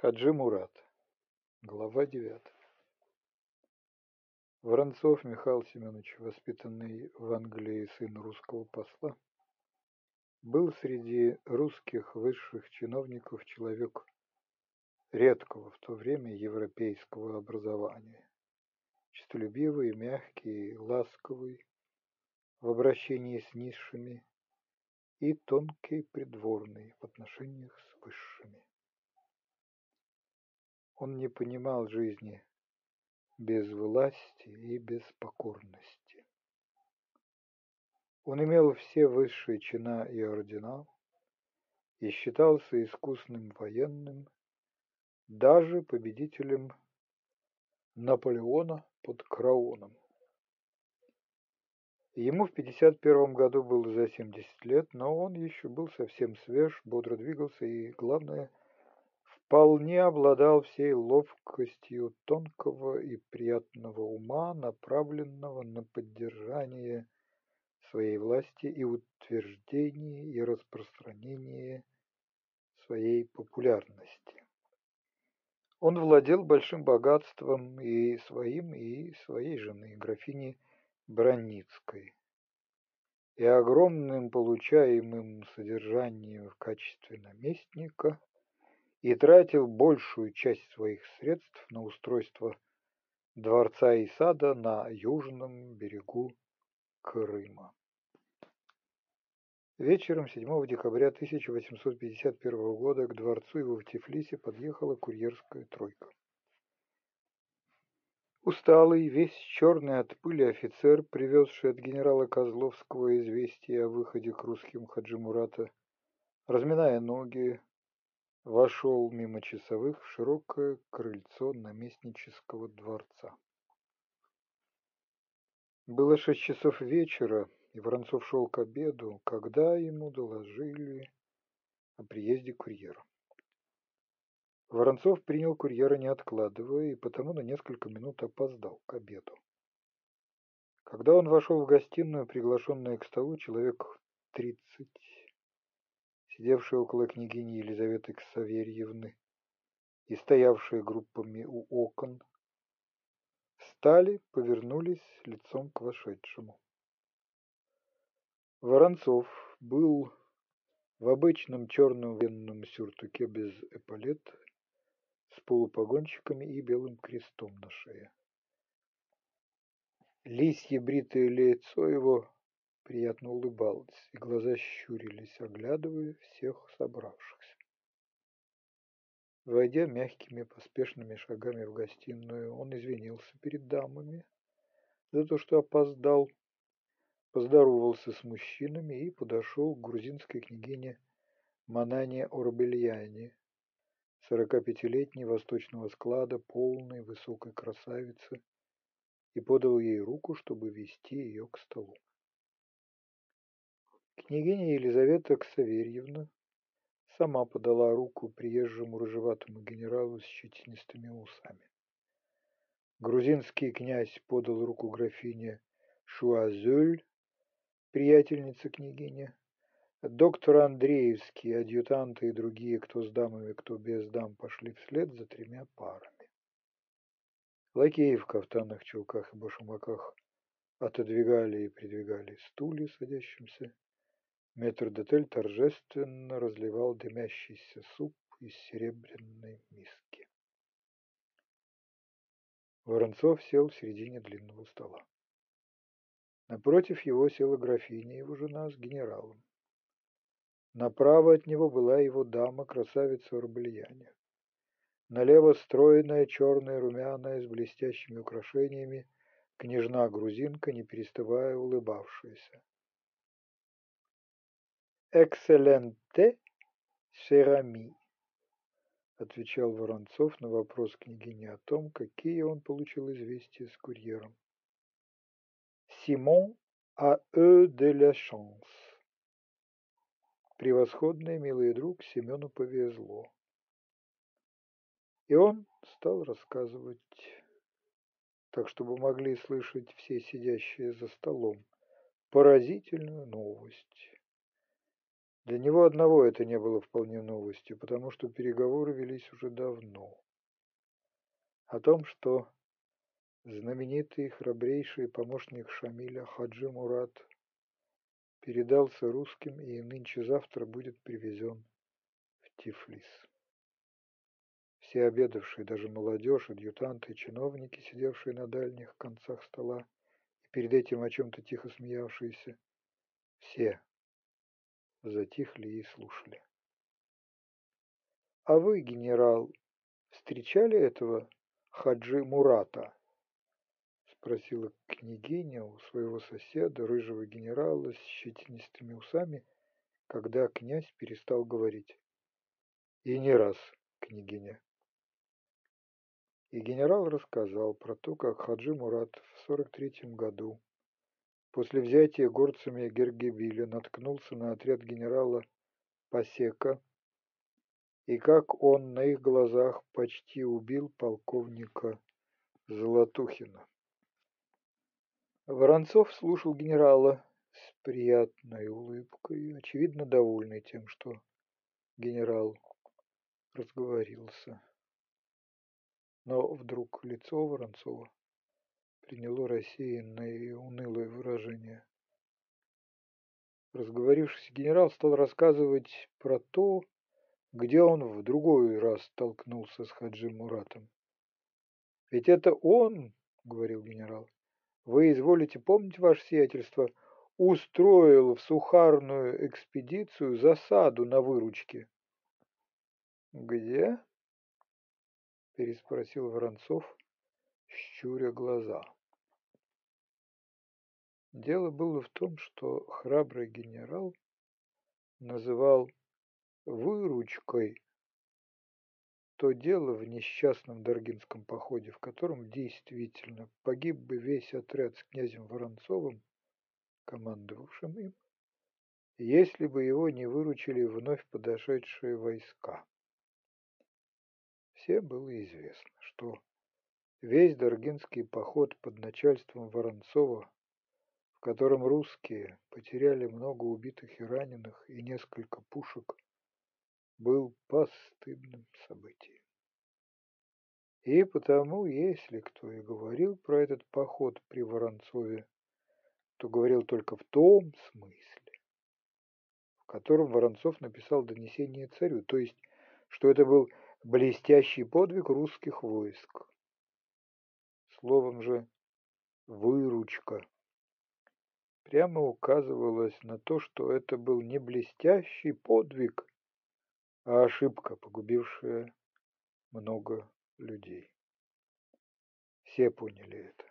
Хаджи Мурат. Глава девятая. Воронцов Михаил Семенович, воспитанный в Англии сын русского посла, был среди русских высших чиновников человек редкого в то время европейского образования, честолюбивый, мягкий, ласковый в обращении с низшими и тонкий придворный в отношениях с высшими. Он не понимал жизни без власти и без покорности. Он имел все высшие чина и ордена и считался искусным военным, даже победителем Наполеона под Крауном. Ему в 51 году было за 70 лет, но он еще был совсем свеж, бодро двигался и, главное, вполне обладал всей ловкостью тонкого и приятного ума, направленного на поддержание своей власти и утверждение и распространение своей популярности. Он владел большим богатством и своим, и своей жены, графини Броницкой, и огромным получаемым содержанием в качестве наместника и тратил большую часть своих средств на устройство дворца и сада на южном берегу Крыма. Вечером 7 декабря 1851 года к дворцу его в Тифлисе подъехала курьерская тройка. Усталый, весь черный от пыли офицер, привезший от генерала Козловского известие о выходе к русским Хаджимурата, разминая ноги, вошел мимо часовых в широкое крыльцо наместнического дворца. Было шесть часов вечера, и Воронцов шел к обеду, когда ему доложили о приезде курьера. Воронцов принял курьера не откладывая, и потому на несколько минут опоздал к обеду. Когда он вошел в гостиную, приглашенный к столу, человек тридцать сидевшие около княгини Елизаветы Ксаверьевны и стоявшие группами у окон, встали, повернулись лицом к вошедшему. Воронцов был в обычном черном военном сюртуке без эполет, с полупогончиками и белым крестом на шее. Лисье бритое лицо его приятно улыбалась, и глаза щурились, оглядывая всех собравшихся. Войдя мягкими поспешными шагами в гостиную, он извинился перед дамами за то, что опоздал, поздоровался с мужчинами и подошел к грузинской княгине Манане Орбельяне, сорокапятилетней восточного склада, полной высокой красавицы, и подал ей руку, чтобы вести ее к столу. Княгиня Елизавета Ксаверьевна сама подала руку приезжему рыжеватому генералу с щетинистыми усами. Грузинский князь подал руку графине Шуазюль, приятельнице княгини. Доктор Андреевский, адъютанты и другие, кто с дамами, кто без дам, пошли вслед за тремя парами. Лакеи в кафтанах, чулках и башмаках отодвигали и придвигали стулья садящимся Метрдотель торжественно разливал дымящийся суп из серебряной миски. Воронцов сел в середине длинного стола. Напротив его села графиня, его жена, с генералом. Направо от него была его дама, красавица Урбельяне. Налево стройная, черная, румяная, с блестящими украшениями, княжна-грузинка, не переставая улыбавшаяся. «Экселленте, Шерами», — отвечал Воронцов на вопрос княгини о том, какие он получил известия с курьером. «Симон а eux de la chance». Превосходный, милый друг, Семену повезло. И он стал рассказывать, так чтобы могли слышать все сидящие за столом, поразительную новость Для него одного это не было вполне новостью, потому что переговоры велись уже давно. О том, что знаменитый храбрейший помощник Шамиля Хаджи Мурат передался русским и нынче-завтра будет привезен в Тифлис. Все обедавшие, даже молодежь, адъютанты и чиновники, сидевшие на дальних концах стола и перед этим о чем-то тихо смеявшиеся, все затихли и слушали. «А вы, генерал, встречали этого Хаджи Мурата?» спросила княгиня у своего соседа, рыжего генерала с щетинистыми усами, когда князь перестал говорить. И не раз, княгиня. И генерал рассказал про то, как Хаджи Мурат в сорок третьем году после взятия горцами Гергебиля наткнулся на отряд генерала Пасека и как он на их глазах почти убил полковника Золотухина. Воронцов слушал генерала с приятной улыбкой, очевидно довольный тем, что генерал разговорился. Но вдруг лицо Воронцова приняло рассеянное и унылое выражение. Разговорившись, генерал стал рассказывать про то, где он в другой раз столкнулся с Хаджи Муратом. «Ведь это он, — говорил генерал, вы изволите помнить, ваше сиятельство, устроил в сухарную экспедицию засаду на выручке. Где? переспросил Воронцов, щуря глаза. Дело было в том, что храбрый генерал называл выручкой то дело в несчастном Даргинском походе, в котором действительно погиб бы весь отряд с князем Воронцовым, командовавшим им, если бы его не выручили вновь подошедшие войска. Всем было известно, что весь Даргинский поход под начальством Воронцова, в котором русские потеряли много убитых и раненых и несколько пушек, был постыдным событием. И потому, если кто и говорил про этот поход при Воронцове, то говорил только в том смысле, в котором Воронцов написал донесение царю, то есть, что это был блестящий подвиг русских войск. Словом же, выручка прямо указывалось на то, что это был не блестящий подвиг, а ошибка, погубившая много людей. Все поняли это.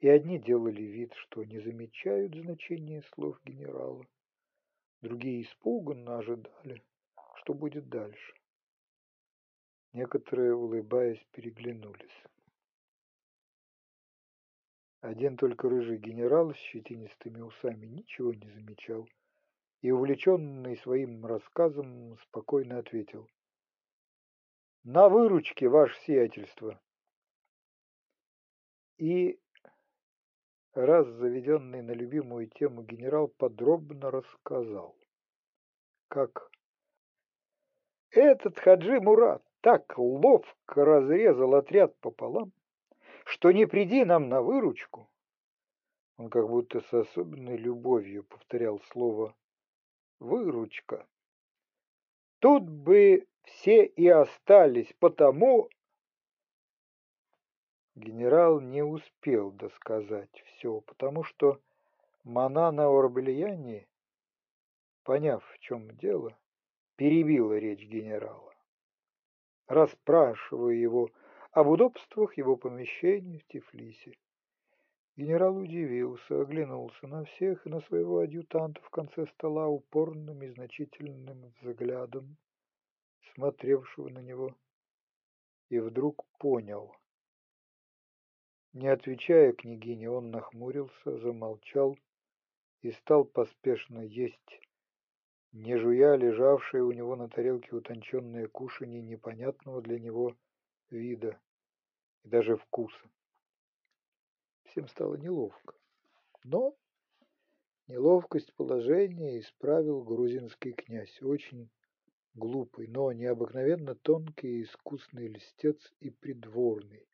И одни делали вид, что не замечают значения слов генерала, другие испуганно ожидали, что будет дальше. Некоторые, улыбаясь, переглянулись. Один только рыжий генерал с щетинистыми усами ничего не замечал и, увлеченный своим рассказом, спокойно ответил. «На выручке, ваше сиятельство!» И, раз заведенный на любимую тему генерал подробно рассказал, как этот Хаджи Мурат так ловко разрезал отряд пополам, что не приди нам на выручку, он как будто с особенной любовью повторял слово выручка. Тут бы все и остались, потому... Генерал не успел досказать все, потому что Манана Орбельяни, поняв, в чем дело, перебила речь генерала, расспрашивая его об удобствах его помещений в Тифлисе. Генерал удивился, оглянулся на всех и на своего адъютанта в конце стола упорным и значительным взглядом, смотревшего на него, и вдруг понял. Не отвечая княгине, он нахмурился, замолчал и стал поспешно есть, не жуя лежавшее у него на тарелке утонченное кушанье непонятного для него вида и даже вкуса всем стало неловко. Но Неловкость положения исправил грузинский князь, очень глупый, но необыкновенно тонкий и искусный льстец и придворный,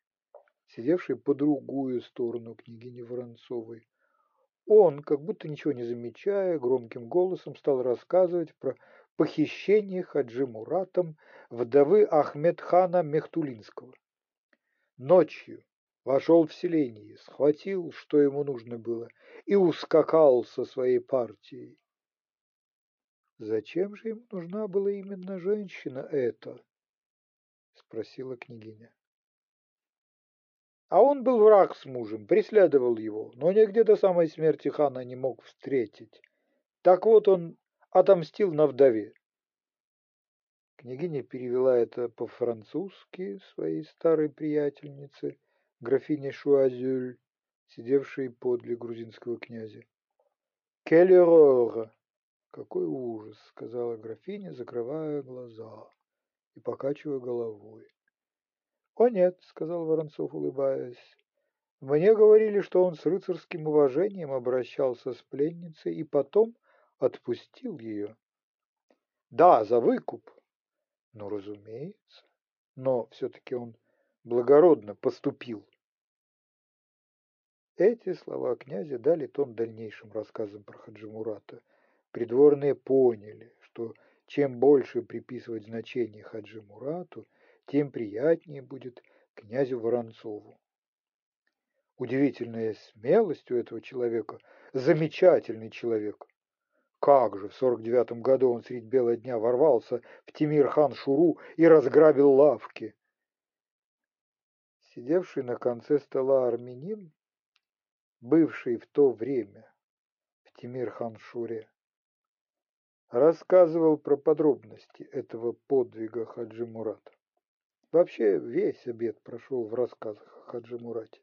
сидевший по другую сторону княгини Воронцовой. Он, как будто ничего не замечая, громким голосом стал рассказывать про похищение Хаджи Муратом вдовы Ахмедхана Мехтулинского. Ночью вошел в селение, схватил, что ему нужно было, и ускакал со своей партией. «Зачем же им нужна была именно женщина эта?» — спросила княгиня. А он был враг с мужем, преследовал его, но нигде до самой смерти хана не мог встретить. Так вот он отомстил на вдове. Княгиня перевела это по-французски своей старой приятельнице, графине Шуазюль, сидевшей подле грузинского князя. «Кель «Какой ужас!» — сказала графиня, закрывая глаза и покачивая головой. «О нет», — сказал Воронцов, улыбаясь. «Мне говорили, что он с рыцарским уважением обращался с пленницей и потом отпустил ее». «Да, за выкуп». «Ну, разумеется. Но все-таки он благородно поступил». Эти слова князя дали тон дальнейшим рассказам про Хаджимурата — Придворные поняли, что чем больше приписывать значение Хаджи Мурату, тем приятнее будет князю Воронцову. Удивительная смелость у этого человека, замечательный человек. Как же в сорок девятом году он средь бела дня ворвался в Тимир-хан Шуру и разграбил лавки. Сидевший на конце стола армянин, бывший в то время в Тимир-хан Шуре, рассказывал про подробности этого подвига Хаджи Мурата. Вообще весь обед прошел в рассказах о Хаджи Мурате.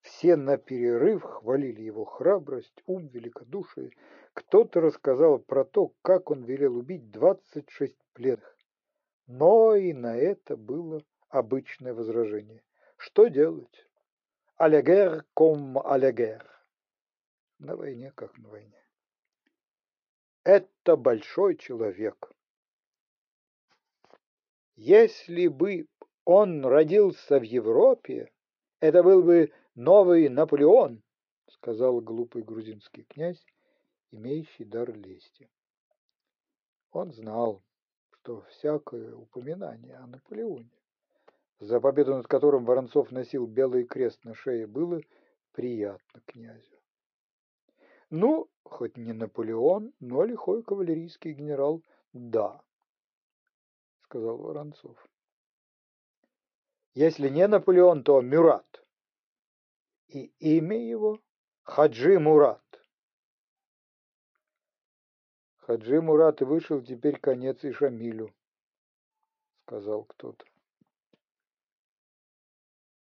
Все на перерыв хвалили его храбрость, ум, великодушие. Кто-то рассказал про то, как он велел убить двадцать шесть пленных. Но и на это было обычное возражение. Что делать? Алягер ком алягер. На войне как на войне. Это большой человек. Если бы он родился в Европе, это был бы новый Наполеон, сказал глупый грузинский князь, имеющий дар лести. Он знал, что всякое упоминание о Наполеоне, за победу над которым Воронцов носил белый крест на шее, было приятно князю. Ну, хоть не Наполеон, но лихой кавалерийский генерал, да, сказал Воронцов. Если не Наполеон, то Мюрат. И имя его Хаджи Мурат. Хаджи Мурат вышел теперь конец и Шамилю, сказал кто-то.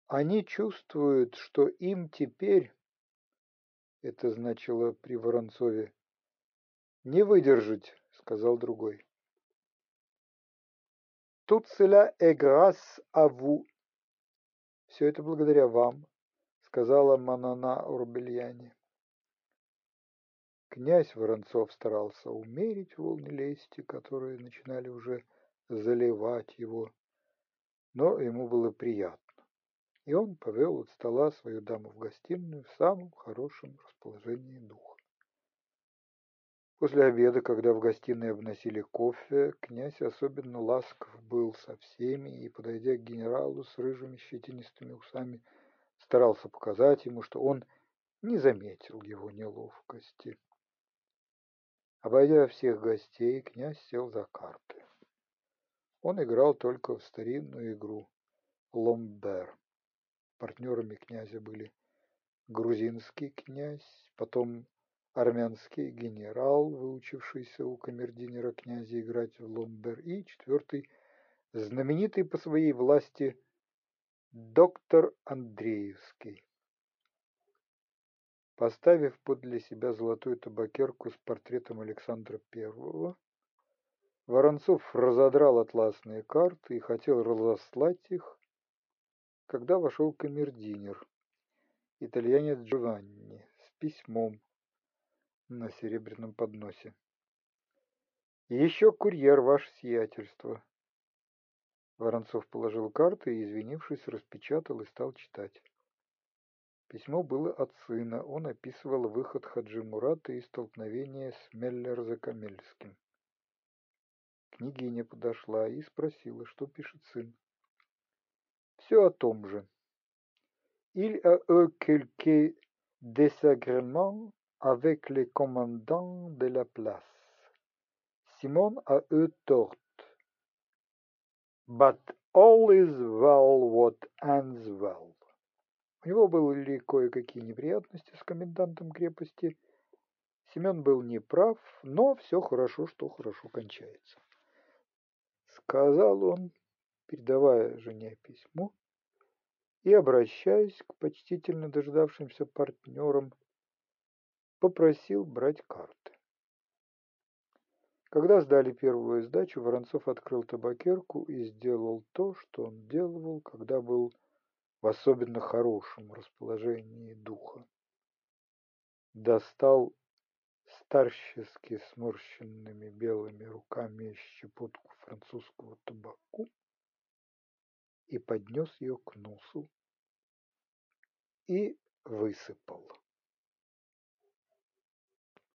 Они чувствуют, что им теперь это значило при Воронцове. «Не выдержать», — сказал другой. «Тут целя эграс аву». «Все это благодаря вам», — сказала Манана Урбельяне. Князь Воронцов старался умерить волны лести, которые начинали уже заливать его, но ему было приятно и он повел от стола свою даму в гостиную в самом хорошем расположении духа. После обеда, когда в гостиной обносили кофе, князь особенно ласков был со всеми и, подойдя к генералу с рыжими щетинистыми усами, старался показать ему, что он не заметил его неловкости. Обойдя всех гостей, князь сел за карты. Он играл только в старинную игру «Ломбер». Партнерами князя были грузинский князь, потом армянский генерал, выучившийся у камердинера князя играть в ломбер, и четвертый, знаменитый по своей власти доктор Андреевский. Поставив подле себя золотую табакерку с портретом Александра Первого, Воронцов разодрал атласные карты и хотел разослать их когда вошел камердинер, итальянец Джованни, с письмом, на серебряном подносе. «Еще курьер, ваше сиятельство». Воронцов положил карты и, извинившись, распечатал и стал читать. Письмо было от сына. Он описывал выход Хаджи Мурата и столкновение с Меллер-Закамельским. Княгиня подошла и спросила, что пишет сын. Все о том же. Il a eu quelques désagréments avec les commandants de la place. Simon a eu tort. But all is well what ends well. У него были кое-какие неприятности с комендантом крепости. Семен был неправ, но все хорошо, что хорошо кончается. Сказал он, передавая жене письмо и, обращаясь к почтительно дождавшимся партнерам, попросил брать карты. Когда сдали первую сдачу, Воронцов открыл табакерку и сделал то, что он делал, когда был в особенно хорошем расположении духа. Достал старчески сморщенными белыми руками щепотку французского табаку и поднес ее к носу и высыпал.